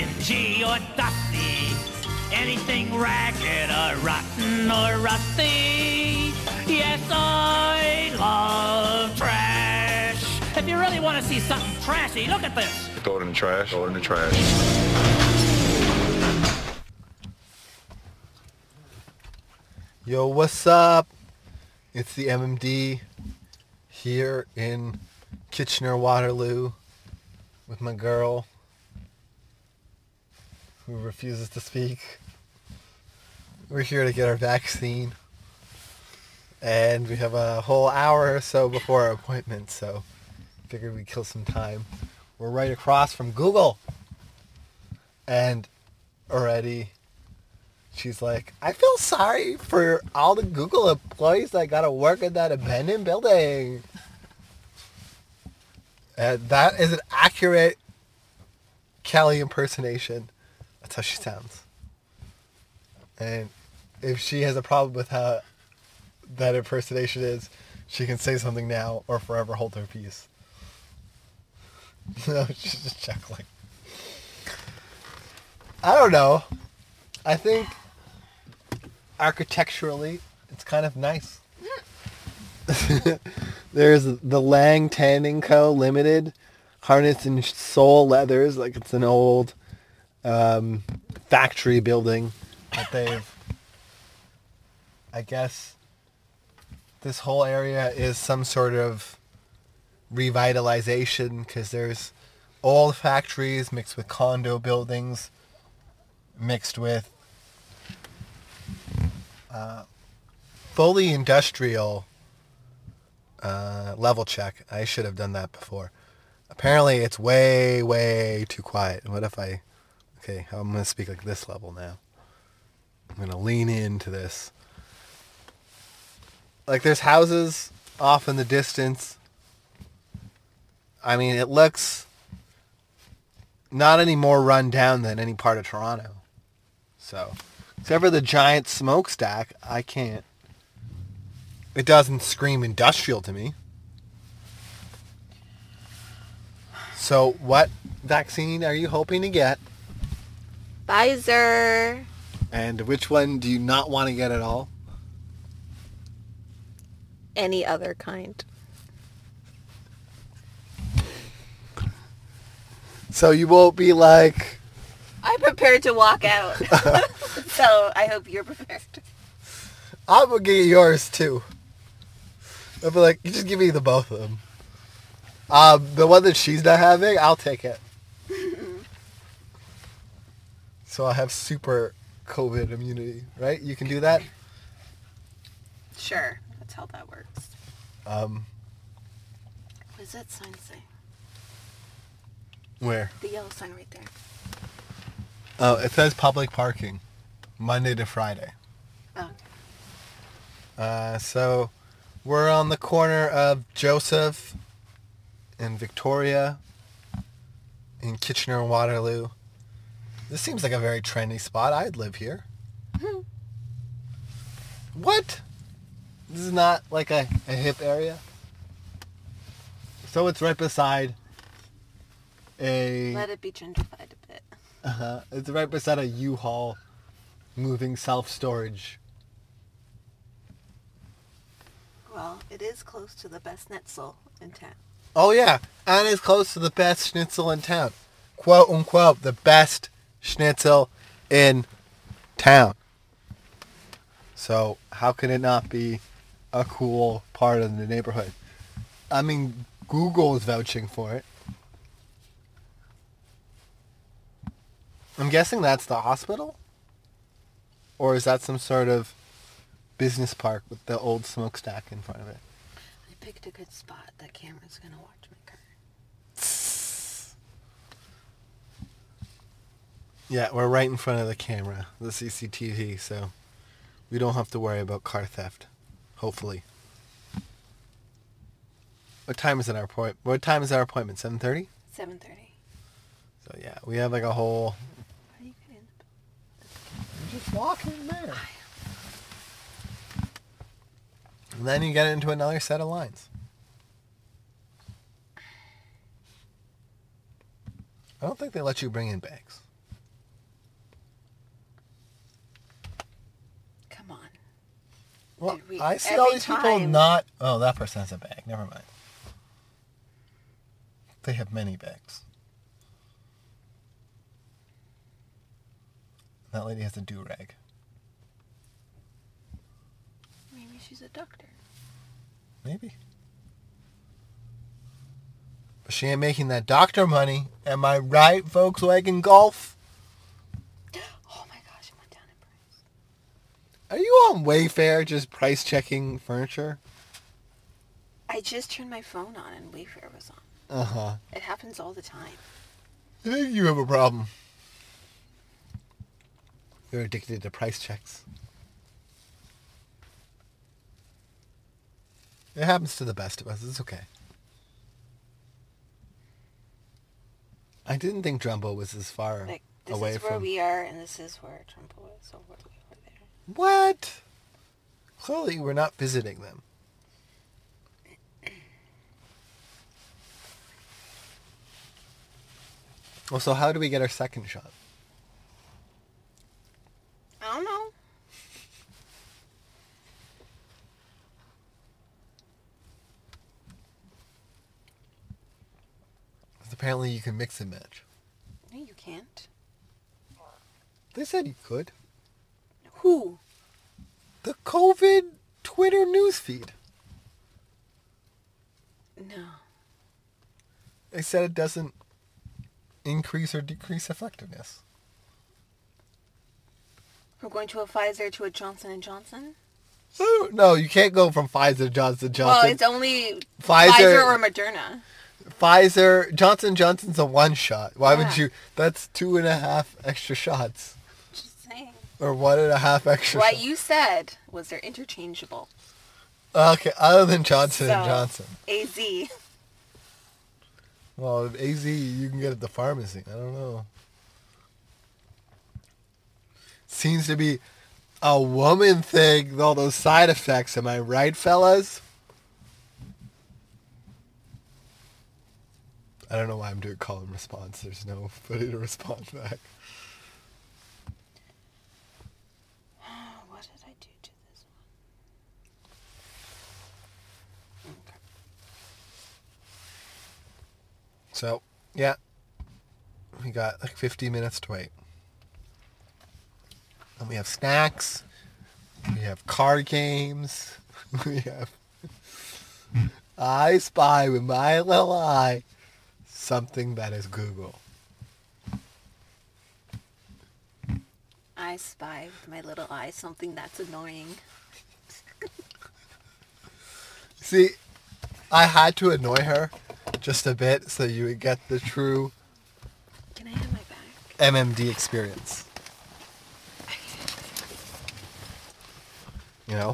dingy or dusty, anything ragged or rotten or rusty. Yes, I love trash. If you really want to see something trashy, look at this. Throw it in the trash. Throw it in the trash. Yo, what's up? It's the MMD here in Kitchener Waterloo with my girl who refuses to speak. We're here to get our vaccine. And we have a whole hour or so before our appointment, so figured we'd kill some time. We're right across from Google. And already she's like, I feel sorry for all the Google employees that gotta work in that abandoned building. And that is an accurate Kelly impersonation. That's how she sounds. And if she has a problem with how that impersonation is, she can say something now or forever hold her peace. No, she's just chuckling. I don't know. I think architecturally, it's kind of nice. There's the Lang Tanning Co. Limited, harness in sole leathers, like it's an old um, factory building that they've. I guess this whole area is some sort of revitalization because there's old factories mixed with condo buildings, mixed with uh, fully industrial uh, level check. I should have done that before. Apparently, it's way, way too quiet. What if I... Okay, I'm going to speak like this level now. I'm going to lean into this. Like, there's houses off in the distance. I mean, it looks not any more run down than any part of Toronto. So, except for the giant smokestack, I can't. It doesn't scream industrial to me. So, what vaccine are you hoping to get? Pfizer. And which one do you not want to get at all? Any other kind. So you won't be like, I'm prepared to walk out. so I hope you're prepared. I'm gonna get yours too. I'll be like, you just give me the both of them. Um, the one that she's not having, I'll take it. So I have super COVID immunity, right? You can do that. Sure. That's how that works. Um, What does that sign say? where? The yellow sign right there. Oh, it says public parking, Monday to Friday. Oh. Uh, so we're on the corner of Joseph and Victoria in Kitchener and Waterloo. This seems like a very trendy spot. I'd live here. what? This is not like a, a hip area? So it's right beside a... Let it be gentrified a bit. Uh-huh. It's right beside a U-Haul moving self-storage. Well, it is close to the best schnitzel in town. Oh yeah, and it's close to the best schnitzel in town. Quote unquote, the best schnitzel in town. So how can it not be a cool part of the neighborhood? I mean, Google is vouching for it. I'm guessing that's the hospital? Or is that some sort of business park with the old smokestack in front of it? I picked a good spot. That camera's gonna watch my car. Yeah, we're right in front of the camera, the CCTV, so we don't have to worry about car theft. Hopefully. What time is it our point? What time is our appointment? Seven thirty. Seven thirty. So yeah, we have like a whole. How do you get in? Just walk in there. And then you get into another set of lines. I don't think they let you bring in bags. We, I see all these people not. Oh, that person has a bag. Never mind. They have many bags. That lady has a do rag. Maybe she's a doctor. Maybe. But she ain't making that doctor money. Am I right, Volkswagen Golf? Oh my gosh, it went down in price. Are you on Wayfair just price checking furniture? I just turned my phone on and Wayfair was on. Uh huh. It happens all the time. I think you have a problem. You're addicted to price checks. It happens to the best of us. It's okay. I didn't think Jumbo was as far Like this away is where from. we are, and this is where Trump was. So we're, we're there. What? Clearly, we're not visiting them. Well, so how do we get our second shot? I don't know. Apparently you can mix and match. No, you can't. They said you could. Who? The COVID Twitter newsfeed. No. They said it doesn't increase or decrease effectiveness. We're going to a Pfizer to a Johnson and Johnson. Oh, No, you can't go from Pfizer, to Johnson Johnson. Well, it's only Pfizer, Pfizer, or Moderna. Pfizer, Johnson Johnson's a one shot. Why would you? That's two and a half extra shots. Or one and a half extra. What you said was they're interchangeable. Okay, other than Johnson and Johnson. AZ. Well, AZ you can get at the pharmacy. I don't know. Seems to be a woman thing, with all those side effects. Am I right, fellas? I don't know why I'm doing call and response. There's no footy to respond back. What did I do to this one? Okay. So, yeah. We got like 50 minutes to wait. And we have snacks. We have card games. We have I spy with my little eye something that is Google. I spy with my little eye something that's annoying. See, I had to annoy her just a bit so you would get the true Can I have my bag? MMD experience. You know?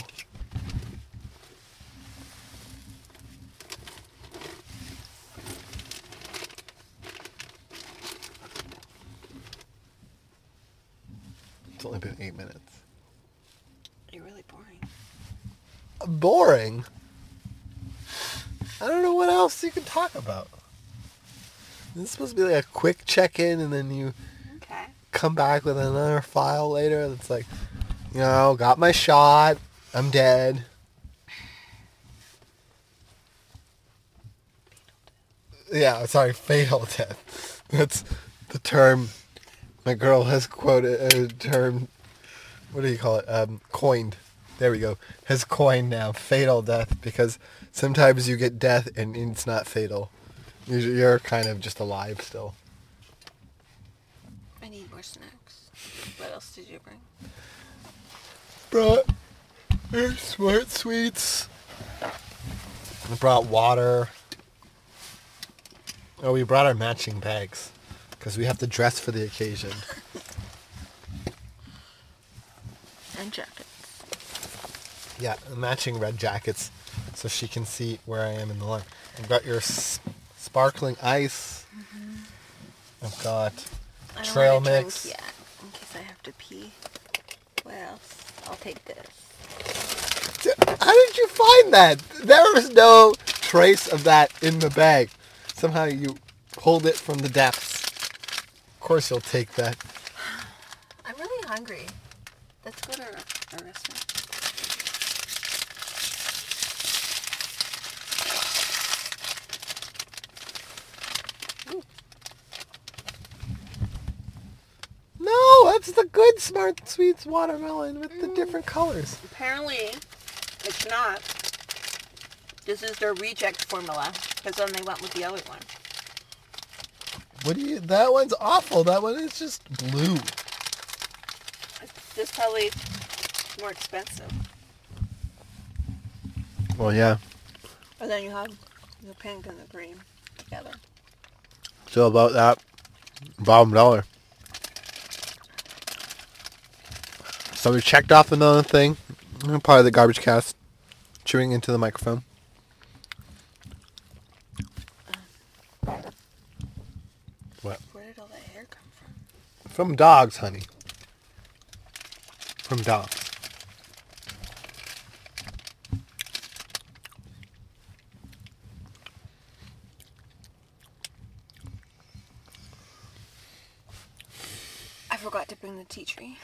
It's only been eight minutes. You're really boring. Boring. I don't know what else you can talk about. This is supposed to be like a quick check-in, and then you Okay. come back with another file later that's like, you know, got my shot, I'm dead. Yeah, sorry, fatal death. That's the term my girl has quoted, a term, what do you call it, um, coined. There we go. Has coined now, fatal death, because sometimes you get death and it's not fatal. You're kind of just alive still. I need more snacks. What else did you bring? brought our smart sweets. I brought water. Oh, we brought our matching bags because we have to dress for the occasion. And jackets. Yeah, matching red jackets so she can see where I am in the line. I've got your s- sparkling ice. Mm-hmm. I've got I trail drink mix. yet, in case I have to pee. What else? I'll take this. How did you find that? There was no trace of that in the bag. Somehow you pulled it from the depths. Of course you'll take that. I'm really hungry. Let's go to a restaurant. It's the good Smart Sweets watermelon with the different mm. colors. Apparently, it's not. This is their reject formula because then they went with the other one. What do you? That one's awful. That one is just blue. This probably more expensive. Well, yeah. And then you have the pink and the green together. Still about that bottom dollar. So we checked off another thing. Part of the garbage cast. Chewing into the microphone. What? Where did all that hair come from? From dogs, honey. From dogs. I forgot to bring the tea tree.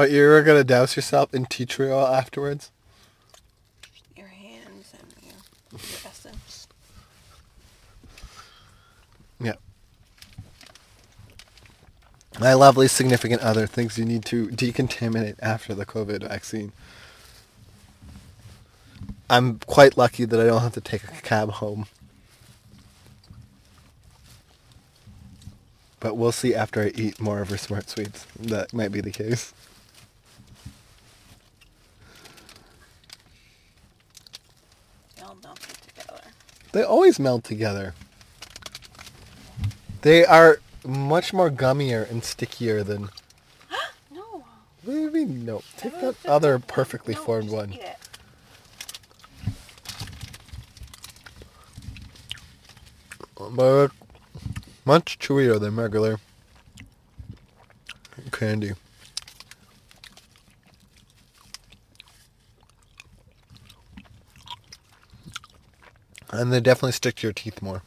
What, you were gonna douse yourself in tea tree oil afterwards? Your hands and your, your essence. Yeah. My lovely significant other thinks you need to decontaminate after the COVID vaccine. I'm quite lucky that I don't have to take a cab home. But we'll see after I eat more of her smart sweets. That might be the case. They all melted together. They always meld together. They are much more gummier and stickier than. No. What do you mean? No. Take that other perfectly No, formed just one. eat it. But much chewier than regular candy. And they definitely stick to your teeth more.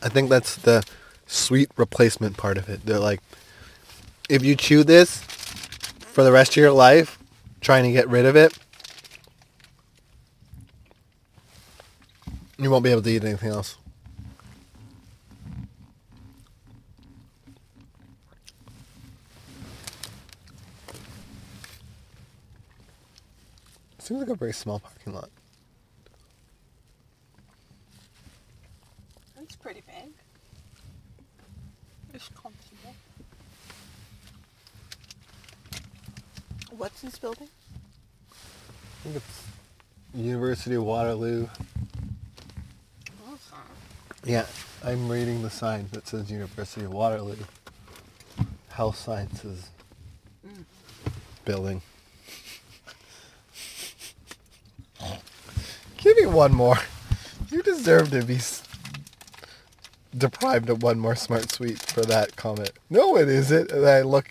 I think that's the sweet replacement part of it. They're like, if you chew this for the rest of your life, trying to get rid of it, you won't be able to eat anything else. Seems like a very small parking lot. It's pretty big. It's comfortable. What's this building? I think it's University of Waterloo. Awesome. Yeah, I'm reading the sign that says University of Waterloo. Health Sciences mm. Building. One more. You deserve to be deprived of one more smart sweet for that comment. No, it isn't. And I look.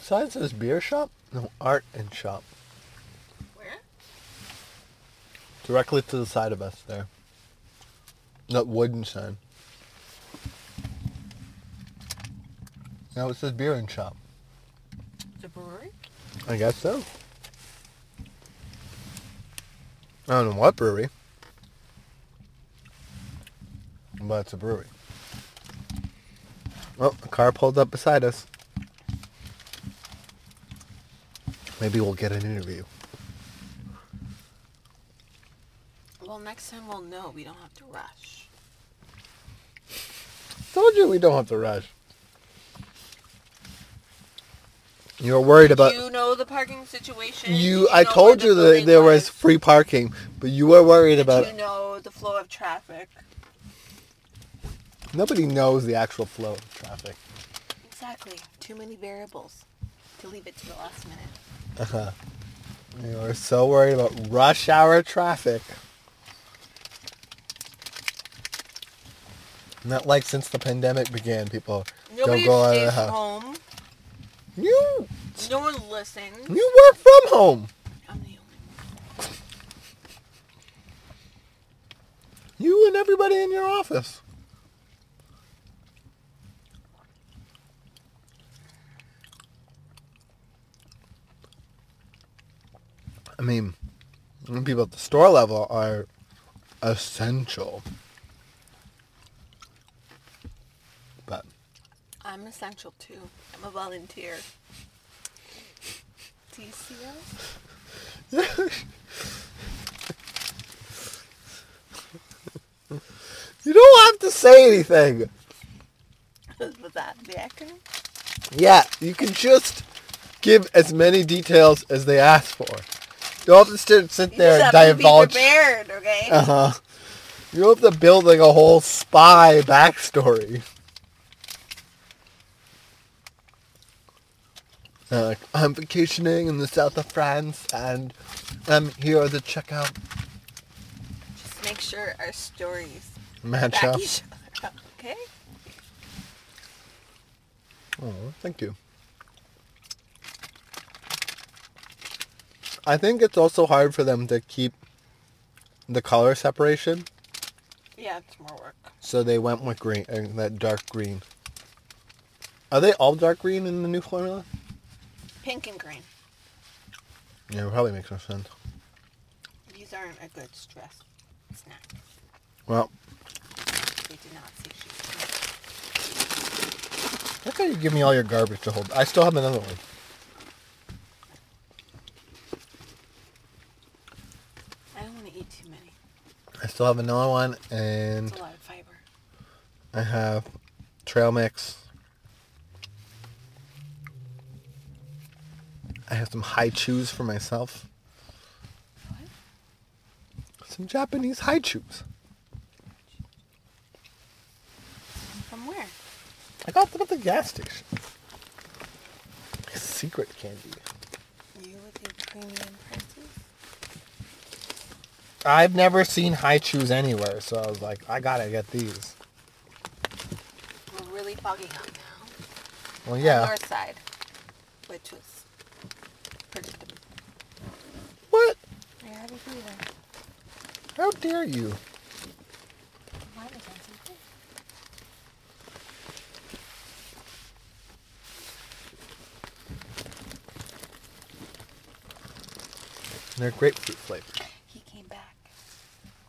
Sign says beer shop? No, art and shop. Where? Directly to the side of us there. That wooden sign. No, it says beer and shop. It's a brewery? I guess so. I don't know what brewery. But it's a brewery. Well, the car pulled up beside us. Maybe we'll get an interview. Well, next time we'll know. We don't have to rush. Told you we don't have to rush. You were worried about you know the parking situation. you. You I told you the that there was free parking, but you were worried Did about. you know the flow of traffic? Nobody knows the actual flow of traffic. Exactly. Too many variables to leave it to the last minute. Uh-huh. You were so worried about rush hour traffic. Not like since the pandemic began, people Nobody don't go out of the house. home. You, No one listens. you work from home. I'm the only one. You and everybody in your office. I mean, people at the store level are essential. But I'm essential too. I'm a volunteer. Do you see us? you don't have to say anything. Was that the acronym? Yeah, you can just give as many details as they ask for. You don't have to sit, sit You there just and have to be divulge. prepared, okay? Uh huh. You don't have to build like a whole spy backstory. Uh, like, I'm vacationing in the south of France, and I'm here to check out Just make sure our stories match back up. each other up, okay? Oh, thank you. I think it's also hard for them to keep the color separation, Yeah, it's more work. so they went with green, uh, that dark green. Are they all dark green in the new formula? Pink and green. Yeah, it probably makes no sense. These aren't a good stress snack. Well, They do not satiate. that's how you give me all your garbage to hold. I still have another one. I don't want to eat too many. I still have another one, and It's a lot of fiber. I have trail mix. I have some Hi-Chews for myself. What? Some Japanese Hi-Chews. From where? I got them at the gas station. Secret candy. You with your premium prices? I've never seen Hi-Chews anywhere, so I was like, I gotta get these. We're really fogging up now. Well, On yeah. our side, which was predictable. What? I already do that. How dare you? Mine was on something. They're grapefruit flavored. He came back.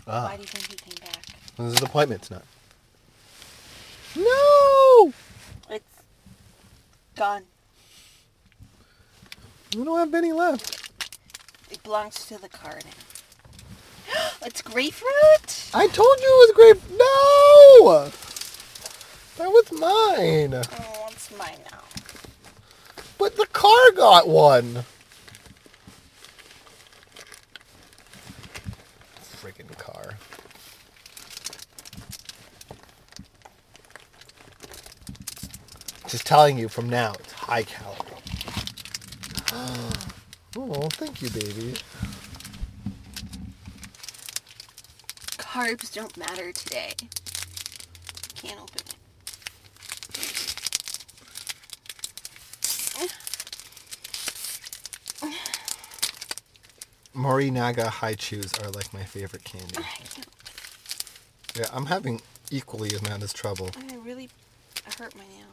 Ah, Why do you think he came back? this is appointments now. No! It's gone. We don't have any left. Belongs to the car now. it's grapefruit? I told you it was grape. No! That was mine. Oh, it's mine now. But the car got one. Friggin' car. Just telling you from now, it's high caliber. Oh, thank you, baby. Carbs don't matter today. Can't open it. Morinaga Hi-Chews are like my favorite candy. Yeah, I'm having equally as mad as trouble. I really hurt my nail.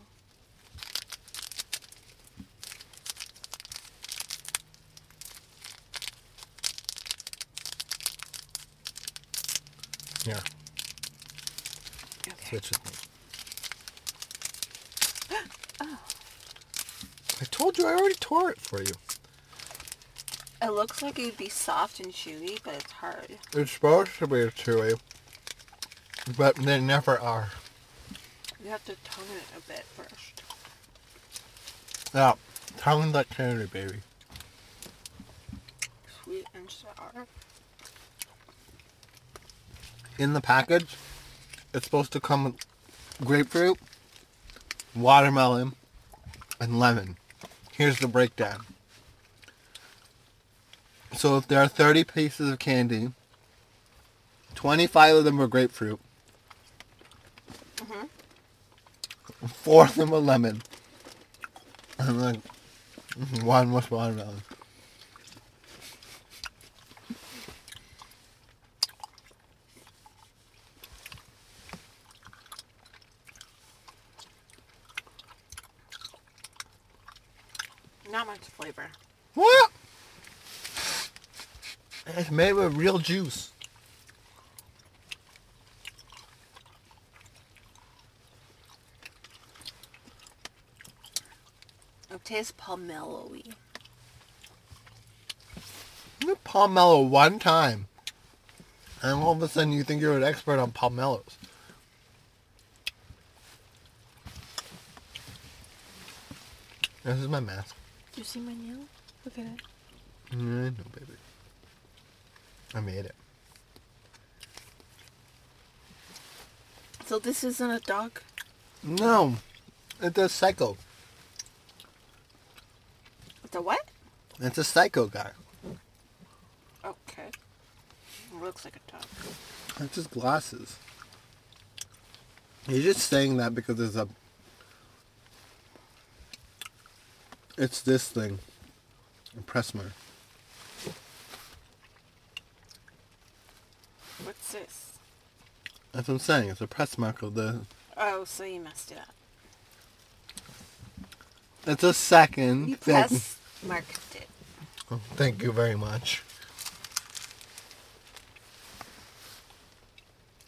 Here, Okay. switch with me. Oh. I told you I already tore it for you. It looks like it would be soft and chewy, but it's hard. It's supposed to be chewy, but they never are. You have to tone it a bit first. Yeah, tongue that candy, baby. Sweet and sour. In the package, it's supposed to come with grapefruit, watermelon, and lemon. Here's the breakdown. So if there are 30 pieces of candy, 25 of them are grapefruit, mm-hmm. four of them are lemon, and then one was watermelon. Not much flavor. What? It's made with real juice. It tastes pomelo-y. You had pomelo one time. And all of a sudden you think you're an expert on pomelos. This is my mask. Do you see my nail? Look at it. Mm, no, baby. I made it. So this isn't a dog? No, it's a psycho. It's a what? It's a psycho guy. Okay. Looks like a dog. It's his glasses. He's just saying that because there's a. It's this thing. A Pressmer. What's this? That's what I'm saying. It's a press mark of the. Oh, so you messed it up. It's a second. You thing. press marked it. Oh, thank you very much.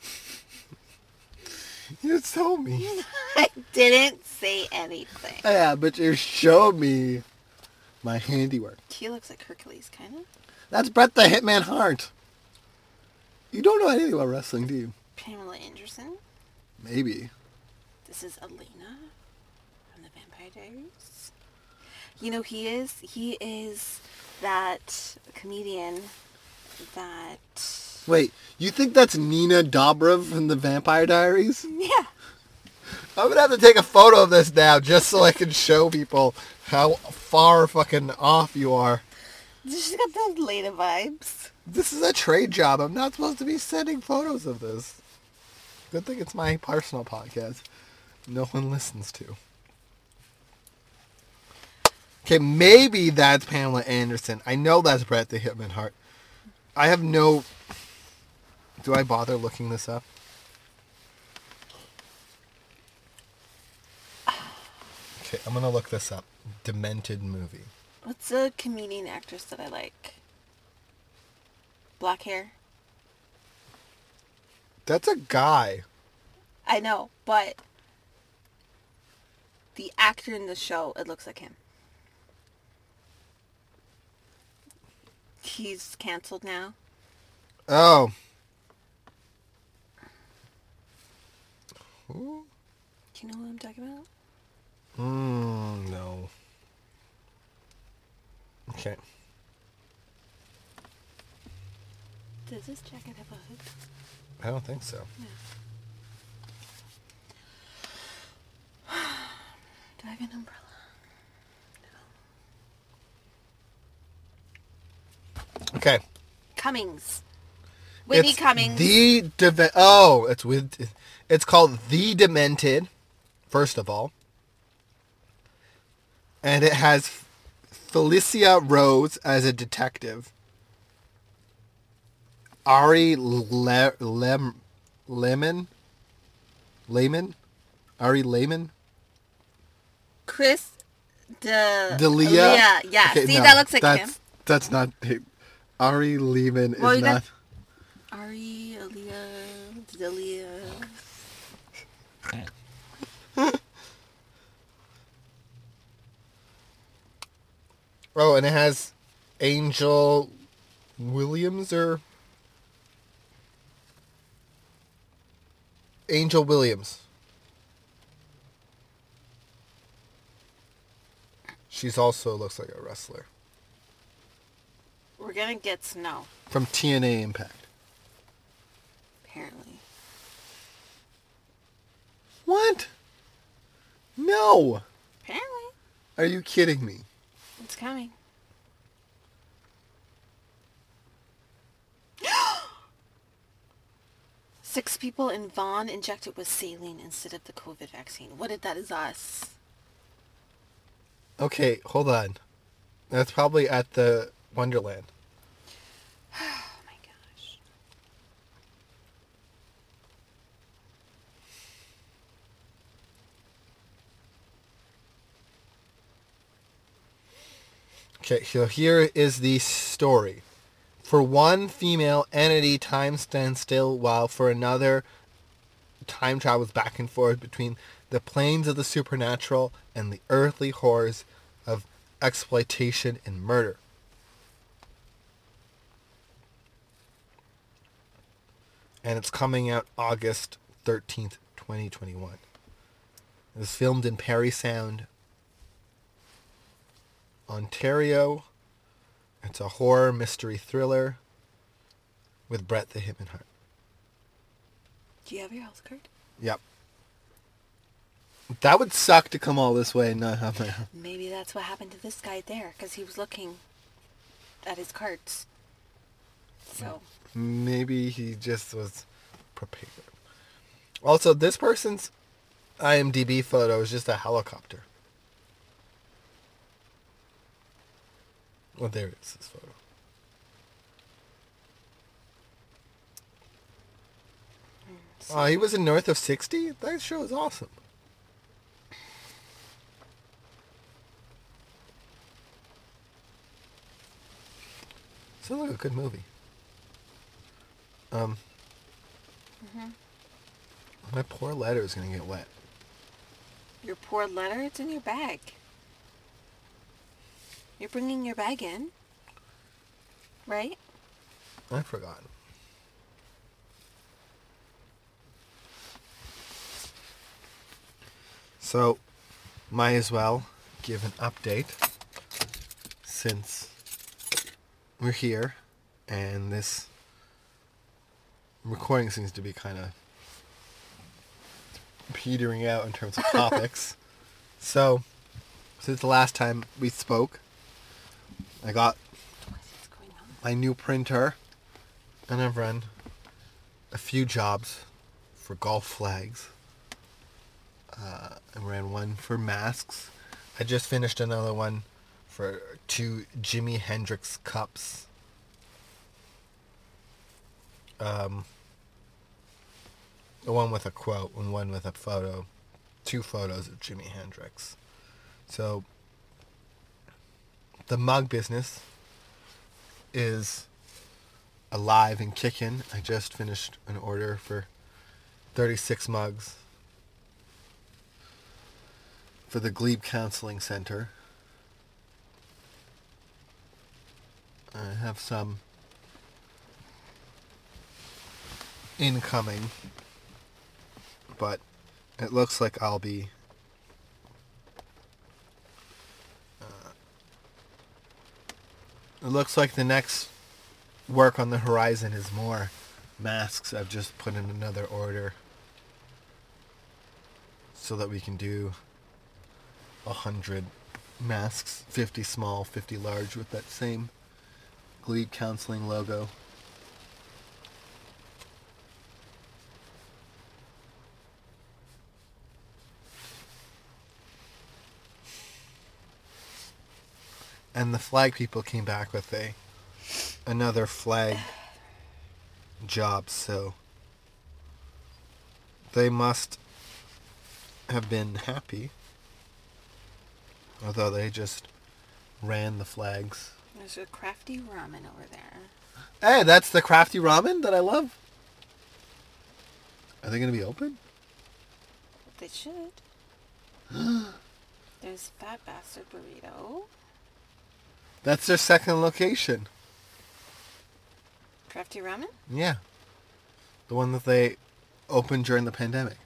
you told me. I didn't say anything. yeah, but you showed me my handiwork. He looks like Hercules, kind of. That's Bret the Hitman Hart. You don't know anything about wrestling, do you? Pamela Anderson. Maybe. This is Elena from the Vampire Diaries. You know, he is, he is that comedian that, Wait, you think that's Nina Dobrev from the Vampire Diaries? yeah. I'm gonna have to take a photo of this now just so I can show people how far fucking off you are. She's got those Lena vibes. This is a trade job. I'm not supposed to be sending photos of this. Good thing it's my personal podcast. No one listens to. Okay, maybe that's Pamela Anderson. I know that's Bret the Hitman Hart. I have no. Do I bother looking this up? Okay, I'm gonna look this up. Demented movie. What's a comedian actress that I like? Black hair. That's a guy. I know, but the actor in the show, it looks like him. He's canceled now. Oh. Who? Do you know who I'm talking about? Mm, no. Okay. Does this jacket have a hood? I don't think so. Do I have an umbrella? Okay. Cummings. Whitney It's Cummings. The Deve- Oh, it's with. It's called The Demented. First of all, and it has Felissa Rose as a detective. Ari Le- Lem- Lemon. Lehman. Ari Lehman. Chris De D'Elia. Leah. Yeah. Okay, See, no, that looks like that's, him. That's not him. Ari Lehman Well, is you not. got- Ari, Aaliyah, D'Elia. Oh, and it has Angel Williams or Angel Williams. She's also looks like a wrestler We're gonna get snow, from TNA Impact. apparently. What? No. Apparently. Are you kidding me? It's coming. Six people in Vaughan injected with saline instead of the COVID vaccine. What if that is us? Okay, hold on. That's probably at the Wonderland. Okay, so here is the story. For one female entity, time stands still, while for another, time travels back and forth between the planes of the supernatural and the earthly horrors of exploitation and murder. And it's coming out August 13th, 2021. It was filmed in Parry Sound, Ontario. It's a horror mystery thriller with Bret the Hitman Hart. Do you have your health card? Yep. That would suck to come all this way and not have my. Maybe that's what happened to this guy there, because he was looking at his cards. So, Maybe he just was prepared. Also, this person's IMDb photo is just a helicopter. Oh, there it is, this photo. Oh, he was in North of 60? That show is awesome. Sounds like a good movie. Um, my poor letter is gonna get wet. your poor letter, it's in your bag. You're bringing your bag in, right? I forgot. So, might as well give an update since we're here and this recording seems to be kind of petering out in terms of topics. so, since the last time we spoke, I got What's going on? my new printer and I've run a few jobs for golf flags. Uh, I ran one for masks. I just finished another one for two Jimi Hendrix cups. Um, the one with a quote and one with a photo, two photos of Jimi Hendrix. So the mug business is alive and kicking. I just finished an order for 36 mugs for the Glebe Counseling Center. I have some incoming, but it looks like I'll be It looks like the next work on the horizon is more masks. I've just put in another order so that we can do a hundred masks, 50 small, 50 large with that same Glebe Counseling logo. And the flag people came back with a another flag job so they must have been happy although they just ran the flags There's a crafty ramen over there. hey that's the crafty ramen that i love are they going to be open They should. There's Fat Bastard Burrito. That's their second location Crafty Ramen? yeah the one that they opened during the pandemic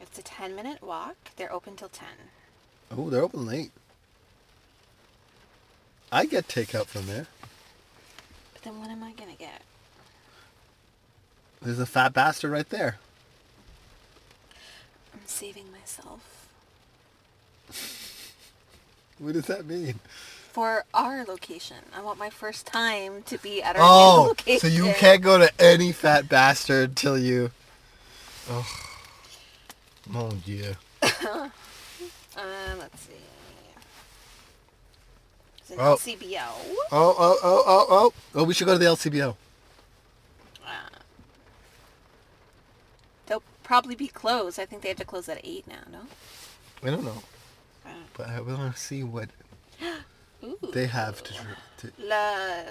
It's a 10 minute walk. They're open till 10. oh they're open late i get takeout from there But then what am I going to get? There's a fat bastard right there. I'm saving myself. What does that mean? For our location. I want my first time to be at our Oh, location. so you can't go to any fat bastard till you. Oh, oh yeah. Uh, let's see. It's an Oh. LCBO. Oh, oh, oh, oh, oh. Oh, we should go to the LCBO. Uh, they'll probably be closed. I think they have to close at 8 now, no? I don't know, Uh, but I want to see what Ooh. They have to, to La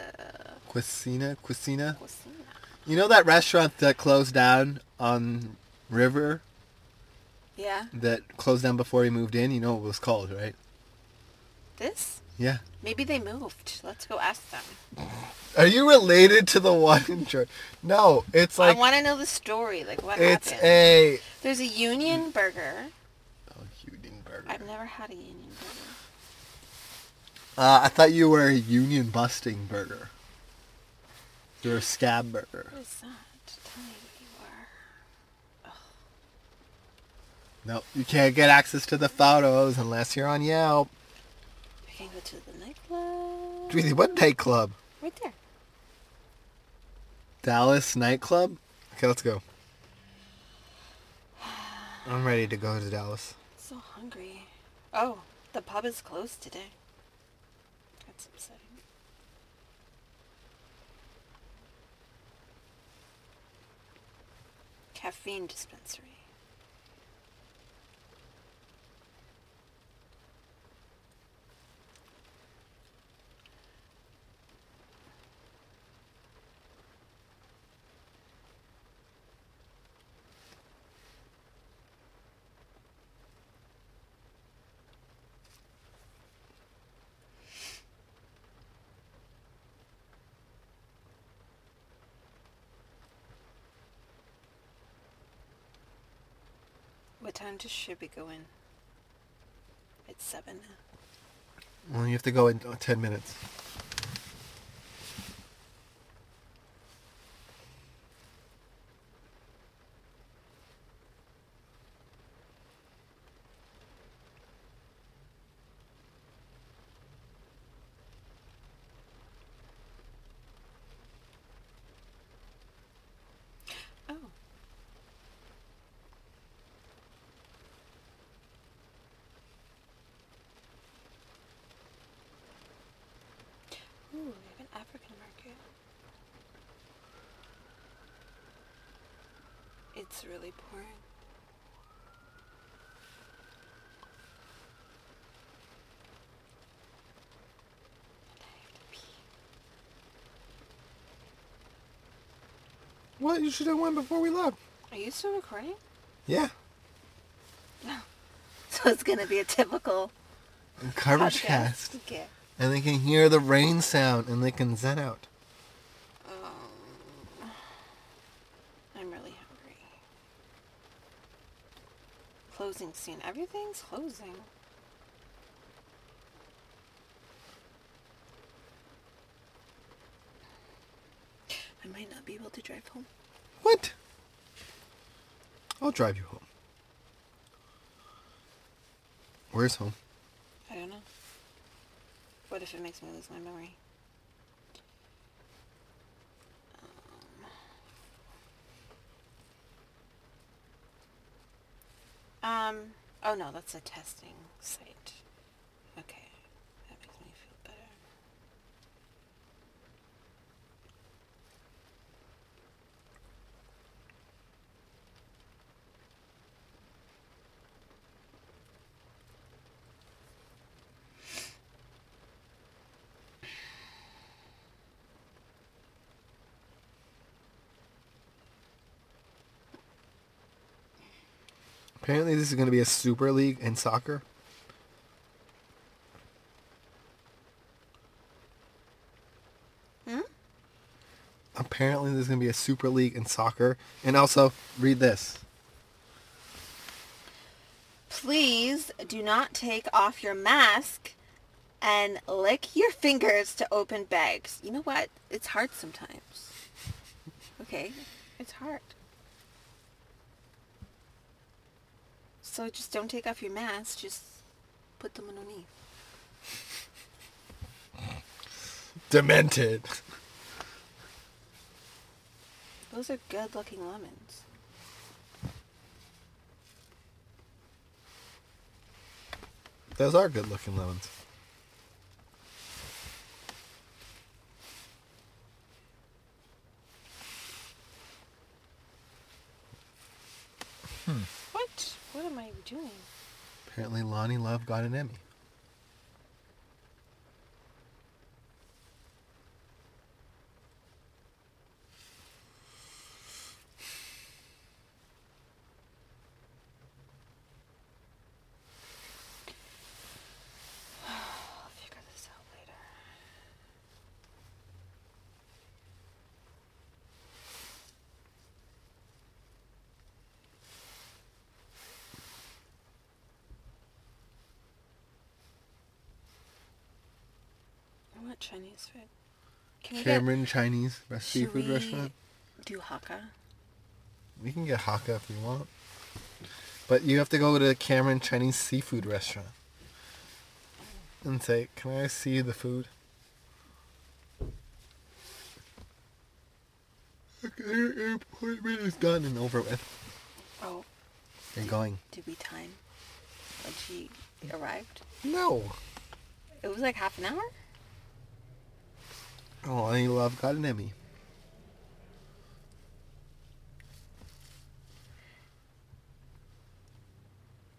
Cuisina, Cuisina. Cocina. You know that restaurant that closed down on River Yeah. that closed down before he moved in? You know what it was called, right? This? Yeah. Maybe they moved. Let's go ask them. Are you related to the one in Georgia? No, it's like I want to know the story. Like what it's happened? a There's a Union Burger. oh, Union Burger. I've never had a Union Burger. Uh, I thought you were a Union busting burger. You're a scab burger. What is that? Tell me what you are. No, you can't get access to the photos unless you're on Yelp. I can go to the nightclub. Really, what nightclub? Right there. Dallas nightclub? Okay, let's go. I'm ready to go to Dallas. So hungry. Oh, the pub is closed today. That's upsetting. Caffeine dispensary. What time does Shibby go in? It's seven. Well, you have to go in uh, 10 minutes. Oh. Ooh, we have an African market. It's really pouring. And I have to pee. What? You should have went before we left. Are you still recording? Yeah. So it's gonna be a typical Garbagecast. Okay. And they can hear the rain sound and they can zen out. Um, I'm really hungry. Closing scene. Everything's closing. I might not be able to drive home. What? I'll drive you home. Where's home? I don't know. What if it makes me lose my memory? Um. Um. Oh no, that's a testing site. Okay, that makes me feel better. Apparently, this is going to be a super league in soccer. Hmm? Apparently, there's going to be a super league in soccer. And also, read this. Please do not take off your mask and lick your fingers to open bags. You know what? It's hard sometimes. Okay? It's hard. So just don't take off your mask. Just put them underneath. Demented. Those are good looking lemons. Those are good looking lemons. What? Doing? Apparently, Loni Love got an Emmy. get Chinese food? Can we Cameron Chinese Should seafood we- restaurant. do Hakka? We can get Hakka if you want. But you have to go to the Cameron Chinese seafood restaurant. And say, can I see the food? Okay, your appointment is done and over with. Oh, You're going. did we time when she arrived? No. It was like half an hour. Oh, I love got an Emmy.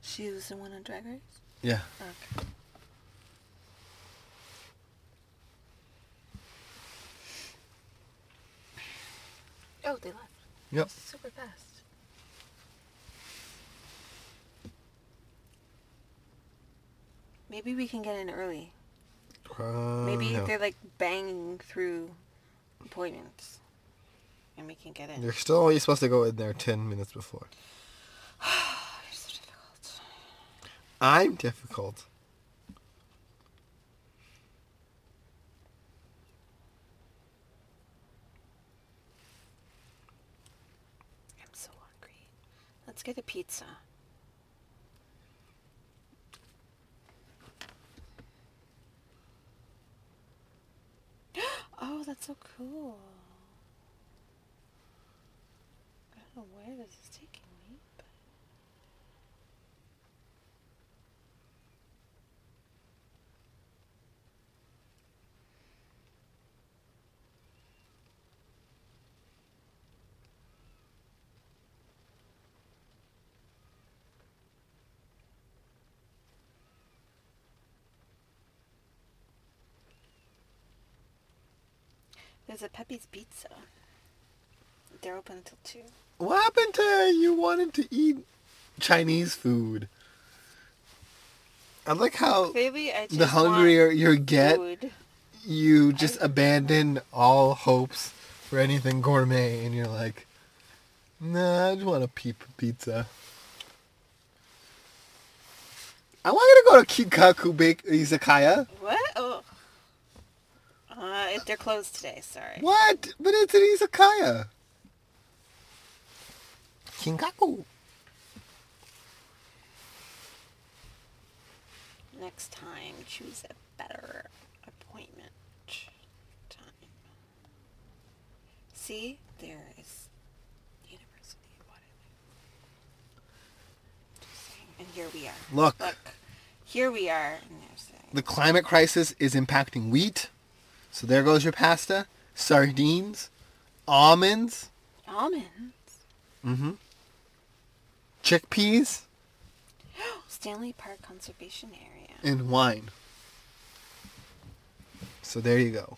She was the one on Drag Race. Yeah. Okay. Oh, they left. Yep. Super fast. Maybe we can get in early. Uh, Maybe no. they're like banging through appointments. And we can get in. You're still only supposed to go in there 10 minutes before. You're so difficult. I'm difficult. I'm so hungry. Let's get a pizza. Oh, that's so cool. I don't know where this is taking me. But... There's a Pepe's Pizza. They're open until 2. What happened to you wanted to eat Chinese food? I like how Baby, I just the hungrier you get, food. you just abandon all hopes for anything gourmet, and you're like, nah, I just want a peep pizza. I wanted to go to Kinkaku Bake Izakaya. What? Uh, if they're closed today, sorry. What? But it's an izakaya. Kinkaku. Next time, choose a better appointment time. See, there is University of Waterloo. Just saying. And here we are. Look. Look. Here we are. And saying, The climate crisis is impacting wheat. So there goes your pasta, sardines, almonds, almonds. mm-hmm. chickpeas, Stanley Park Conservation Area. and wine. So there you go.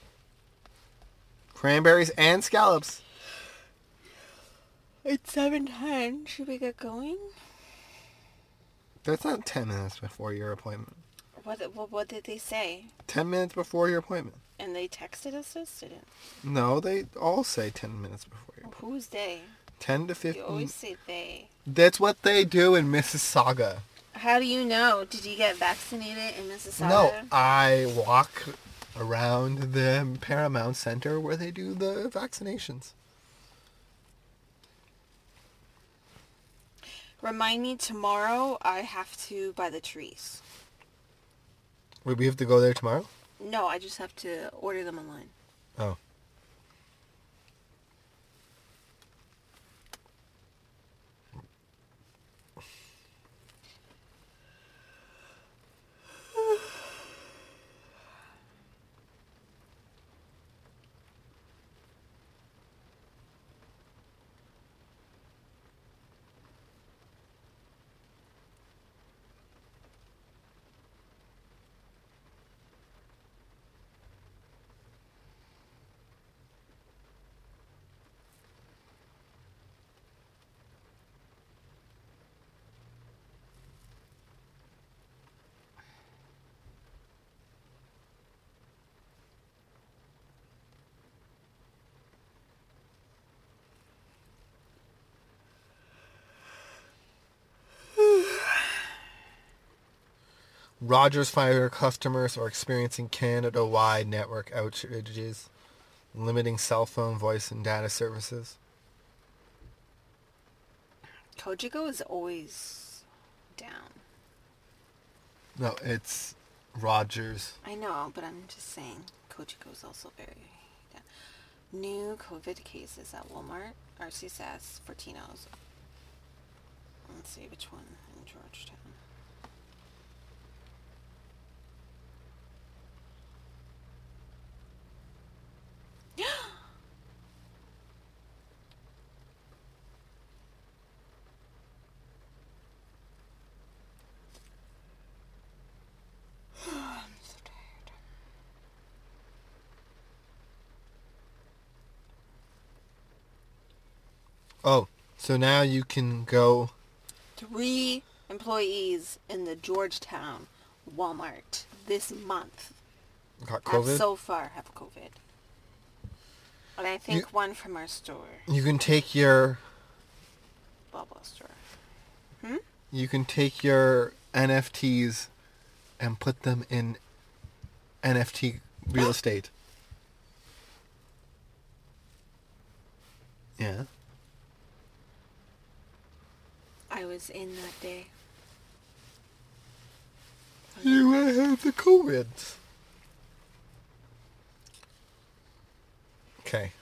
Cranberries and scallops. It's 7.10. Should we get going? That's not 10 minutes before your appointment. What, what, what did they say? 10 minutes before your appointment. And they texted us this, didn't No, they all say 10 minutes before your well. Who's they? 10 to You 15. always say they. That's what they do in Mississauga. How do you know? Did you get vaccinated in Mississauga? No, I walk around the Paramount Center where they do the vaccinations. Remind me tomorrow I have to buy the trees. Would we have to go there tomorrow? No, I just have to order them online. Oh. Rogers Fiber customers are experiencing Canada-wide network outages, limiting cell phone, voice, and data services. Kojiko is always down. No, it's Rogers. I know, but I'm just saying Kojiko is also very down. New COVID cases at Walmart, RCSS, Fortino's. Let's see which one in Georgetown. I'm so tired. Oh, so now you can go. Three employees in the Georgetown Walmart this month Got have COVID. so far have COVID. And I think You- one from our store, you can take your blah blah store. Hmm? you can take your NFTs and put them in NFT real estate. Yeah. I was in that day. You have the COVID. Okay.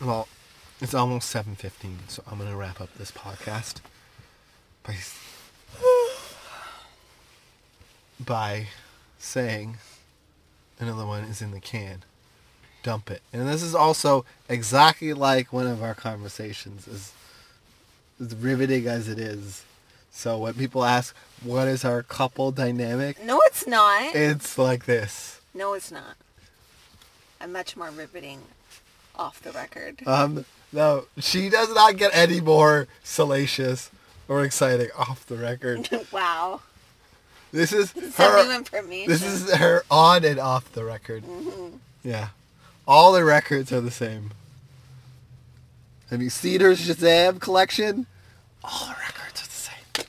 Well, it's almost 7.15, so I'm going to wrap up this podcast by, by saying another one is in the can. Dump it. And this is also exactly like one of our conversations, as, as riveting as it is. So when people ask, what is our couple dynamic? No, it's not. It's like this. no, it's not. I'm much more riveting off the record. Um, no, she does not get any more salacious or exciting off the record. wow. This is her. This is her on and off the record. Yeah, all the records are the same. Have you seen her Shazam collection? All the records are the same.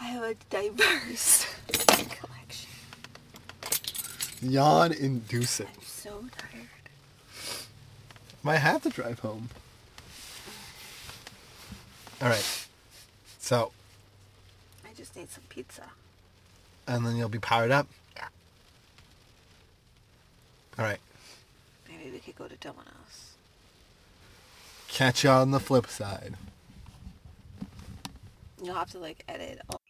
I have a diverse collection. Yawn inducing. I'm so tired. Might have to drive home. All right. So, I just need some pizza. and then you'll be powered up. All right. Maybe we could go to Domino's. Catch you on the flip side. You'll have to like edit. All-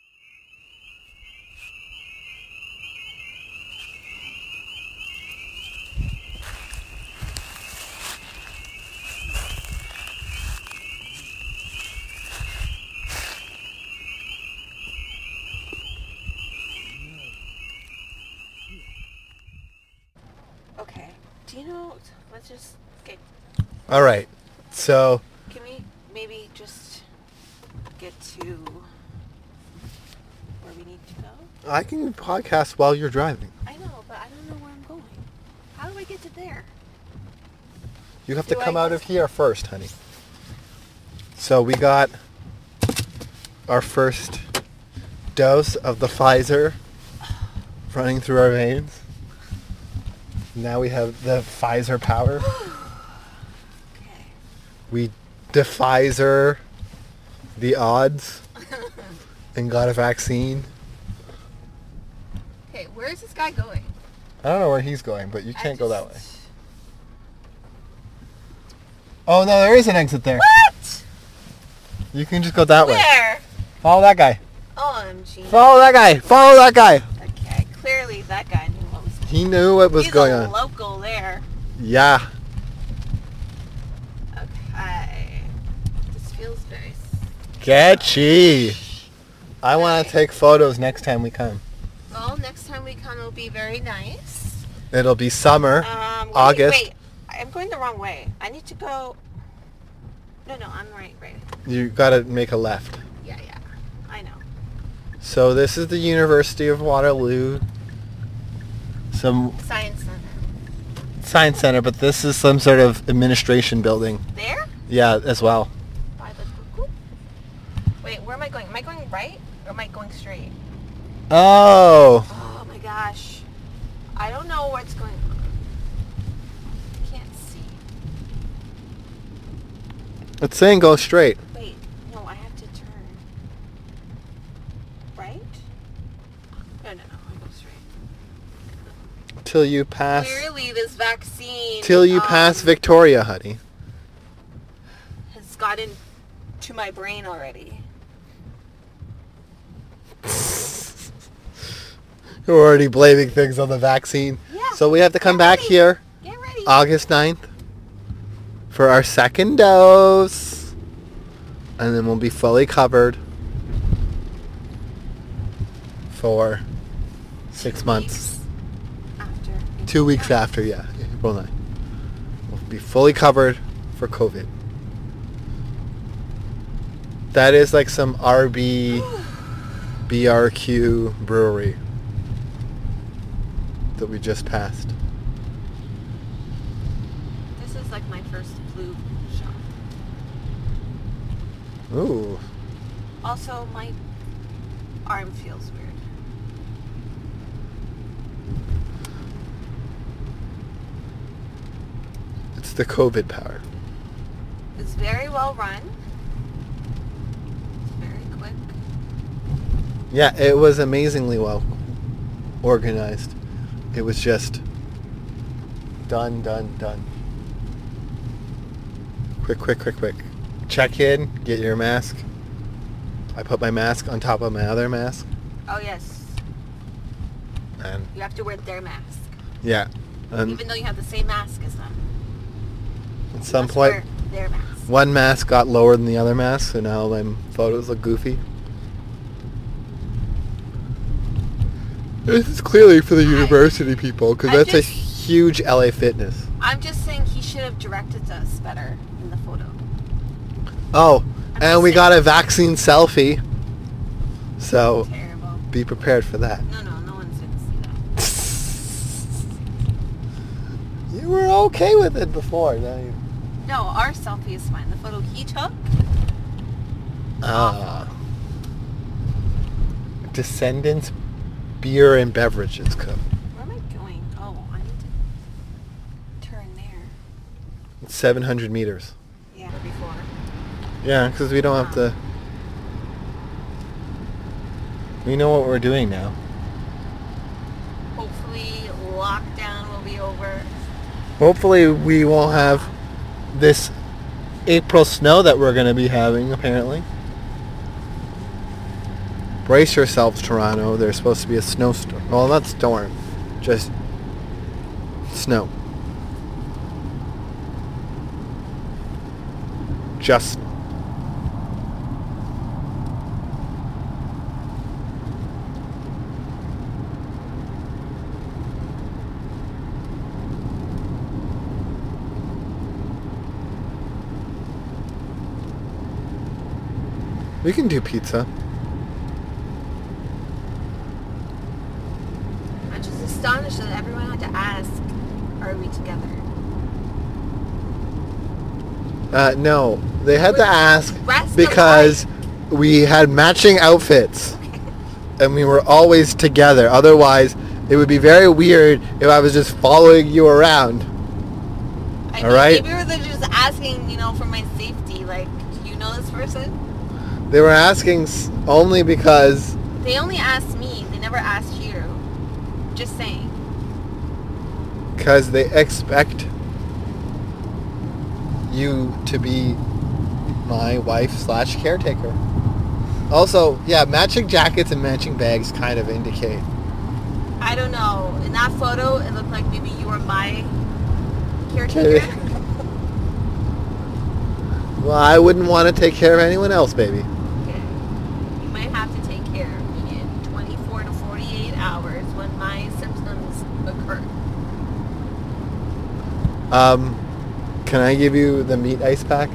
Okay. Do you know? Let's just get. All right. So, Can we maybe just get to where we need to go? I can podcast while you're driving. I know, but I don't know where I'm going. How do I get to there? You have to Do I come out go- of here first, honey. So, we got our first dose of the Pfizer running through our veins. Now we have the Pfizer power. We defizer the odds and got a vaccine. Okay, where is this guy going? I don't know where he's going, but you can't go that way. just- Oh no, there is an exit there. What? You can just go that way. Where? Follow that guy. OMG. Follow that guy. Follow that guy. Okay, clearly that guy knew what was He knew what was He's going a on. local there. Yeah. Okay. This feels very... s- Sketchy. I want to take photos next time we come. Well, next time we come, it'll be very nice. It'll be summer. Um, wait, August. Wait, I'm going the wrong way. I need to go... No, no, I'm right, right. You gotta make a left. Yeah, yeah. I know. So this is the University of Waterloo. Some Science Center. science center, but this is some sort of administration building. There? Yeah, as well. Cuckoo? going? Am I going right or am I going straight? Oh. Oh my gosh. I don't know what's going on. I can't see. It's saying go straight. Wait, no, I have to turn. Right? No, no, no, I go straight. Till you pass. Clearly, this vaccine. Till you um, pass Victoria, honey. Has gotten to my brain already. You're already blaming things on the vaccine. Yeah. So we have to come back ready. here Get ready. August 9th for our second dose. And then we'll be fully covered for six Two months. weeks After. Two weeks after, yeah, April 9th. We'll be fully covered for COVID. That is like some RB BRQ brewery that we just passed. This is like my first flu shot. Ooh. Also, my arm feels weird. It's the COVID power. It's very well run. It's very quick. Yeah, it was amazingly well organized. It was just done, done, done. Quick, quick, quick, quick. Check in, get your mask. I put my mask on top of my other mask. Oh yes, And you have to wear their mask, yeah, and even though you have the same mask as them. at some point, one mask got lower than the other mask, so now my photos look goofy. This is clearly for the university people, because that's a huge LA Fitness. I'm just saying he should have directed us better in the photo. Oh, I'm and we just got a vaccine selfie. So Terrible. be prepared for that. No, no, no one's gonna see that. You were okay with it before. Now you... No, our selfie is fine. The photo he took. Ah. Descendants Beer and Beverages Co. Where am I going? Oh, I need to turn there. It's 700 meters. Yeah, before. Yeah, because we don't have to... We know what we're doing now. Hopefully, lockdown will be over. Hopefully we won't have this April snow that we're going to be having, apparently. Brace yourselves, Toronto. There's supposed to be a snowstorm. Well, not storm. Just snow. Just. We can do pizza. I'm just astonished that everyone had to ask, "Are we together?" Uh, no, they had to ask Rest because we had matching outfits and we were always together. Otherwise, it would be very weird if I was just following you around. I All mean, right. maybe they're just asking, you know, for my safety. Like, do you know this person? They were asking only because They only asked me. They never asked you. Just saying. Because they expect you to be my wife slash caretaker. Also, yeah, matching jackets and matching bags kind of indicate. I don't know. In that photo, it looked like maybe you were my caretaker. Well, I wouldn't want to take care of anyone else, baby. Okay. You might have to take care of me in 24 to 48 hours when my symptoms occur. Um, can I give you the meat ice pack?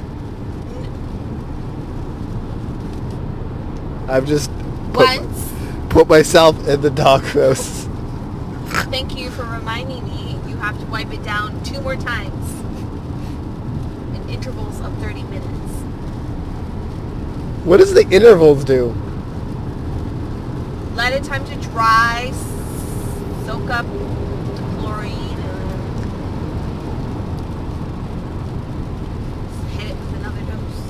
I've just put, Once, put myself in the doghouse. thank you for reminding me, you have to wipe it down two more times in intervals of 30 minutes. What does the intervals do? Let it time to dry, soak up the chlorine, and hit it with another dose.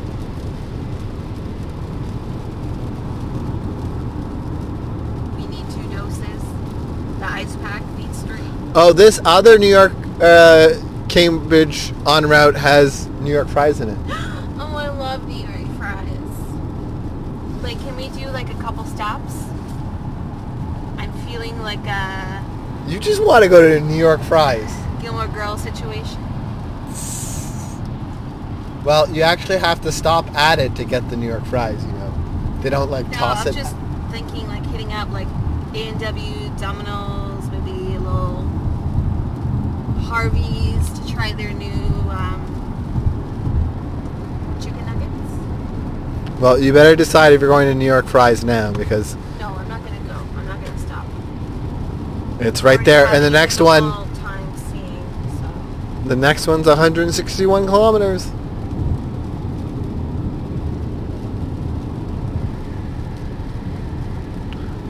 We need two doses. The ice pack needs three. Oh, this other New York, uh, Cambridge en route has New York fries in it. Oh, I love New York fries. Like, can we do like a couple stops? I'm feeling like a You just want to go to New York fries. Gilmore Girls situation. Well, you actually have to stop at it to get the New York fries, you know. They don't like No, toss I'm it. just thinking like hitting up like A&W, Domino's, maybe a little Harvey's to try their new um, chicken nuggets. Well, you better decide if you're going to New York fries now because No, I'm not gonna go. I'm not gonna stop. it's right there. And the next one, time seeing, so. the next one's 161 kilometers.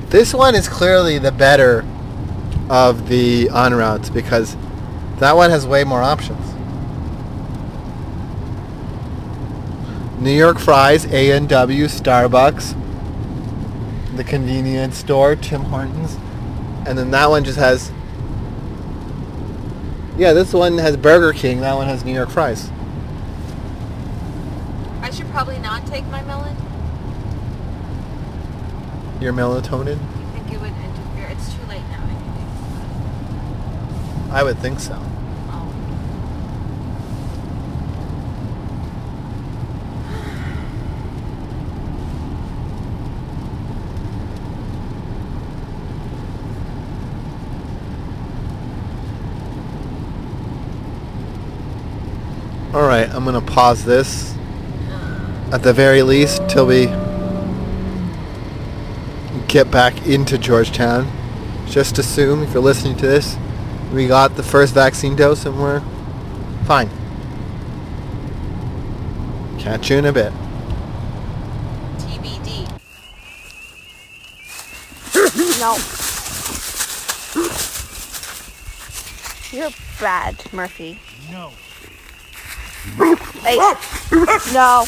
This one is clearly the better of the on routes because that one has way more options. New York Fries, A&W, Starbucks, the convenience store, Tim Hortons, and then that one just has yeah, this one has Burger King. That one has New York fries. I should probably not take my melon. Your melatonin? I think it would interfere. It's too late now. Anyways. I would think so. Oh. All right, I'm gonna pause this at the very least till we get back into Georgetown. Just assume if you're listening to this, we got the first vaccine dose and we're fine. Catch you in a bit. TBD. no. You're bad, Murphy. No. Wait. No.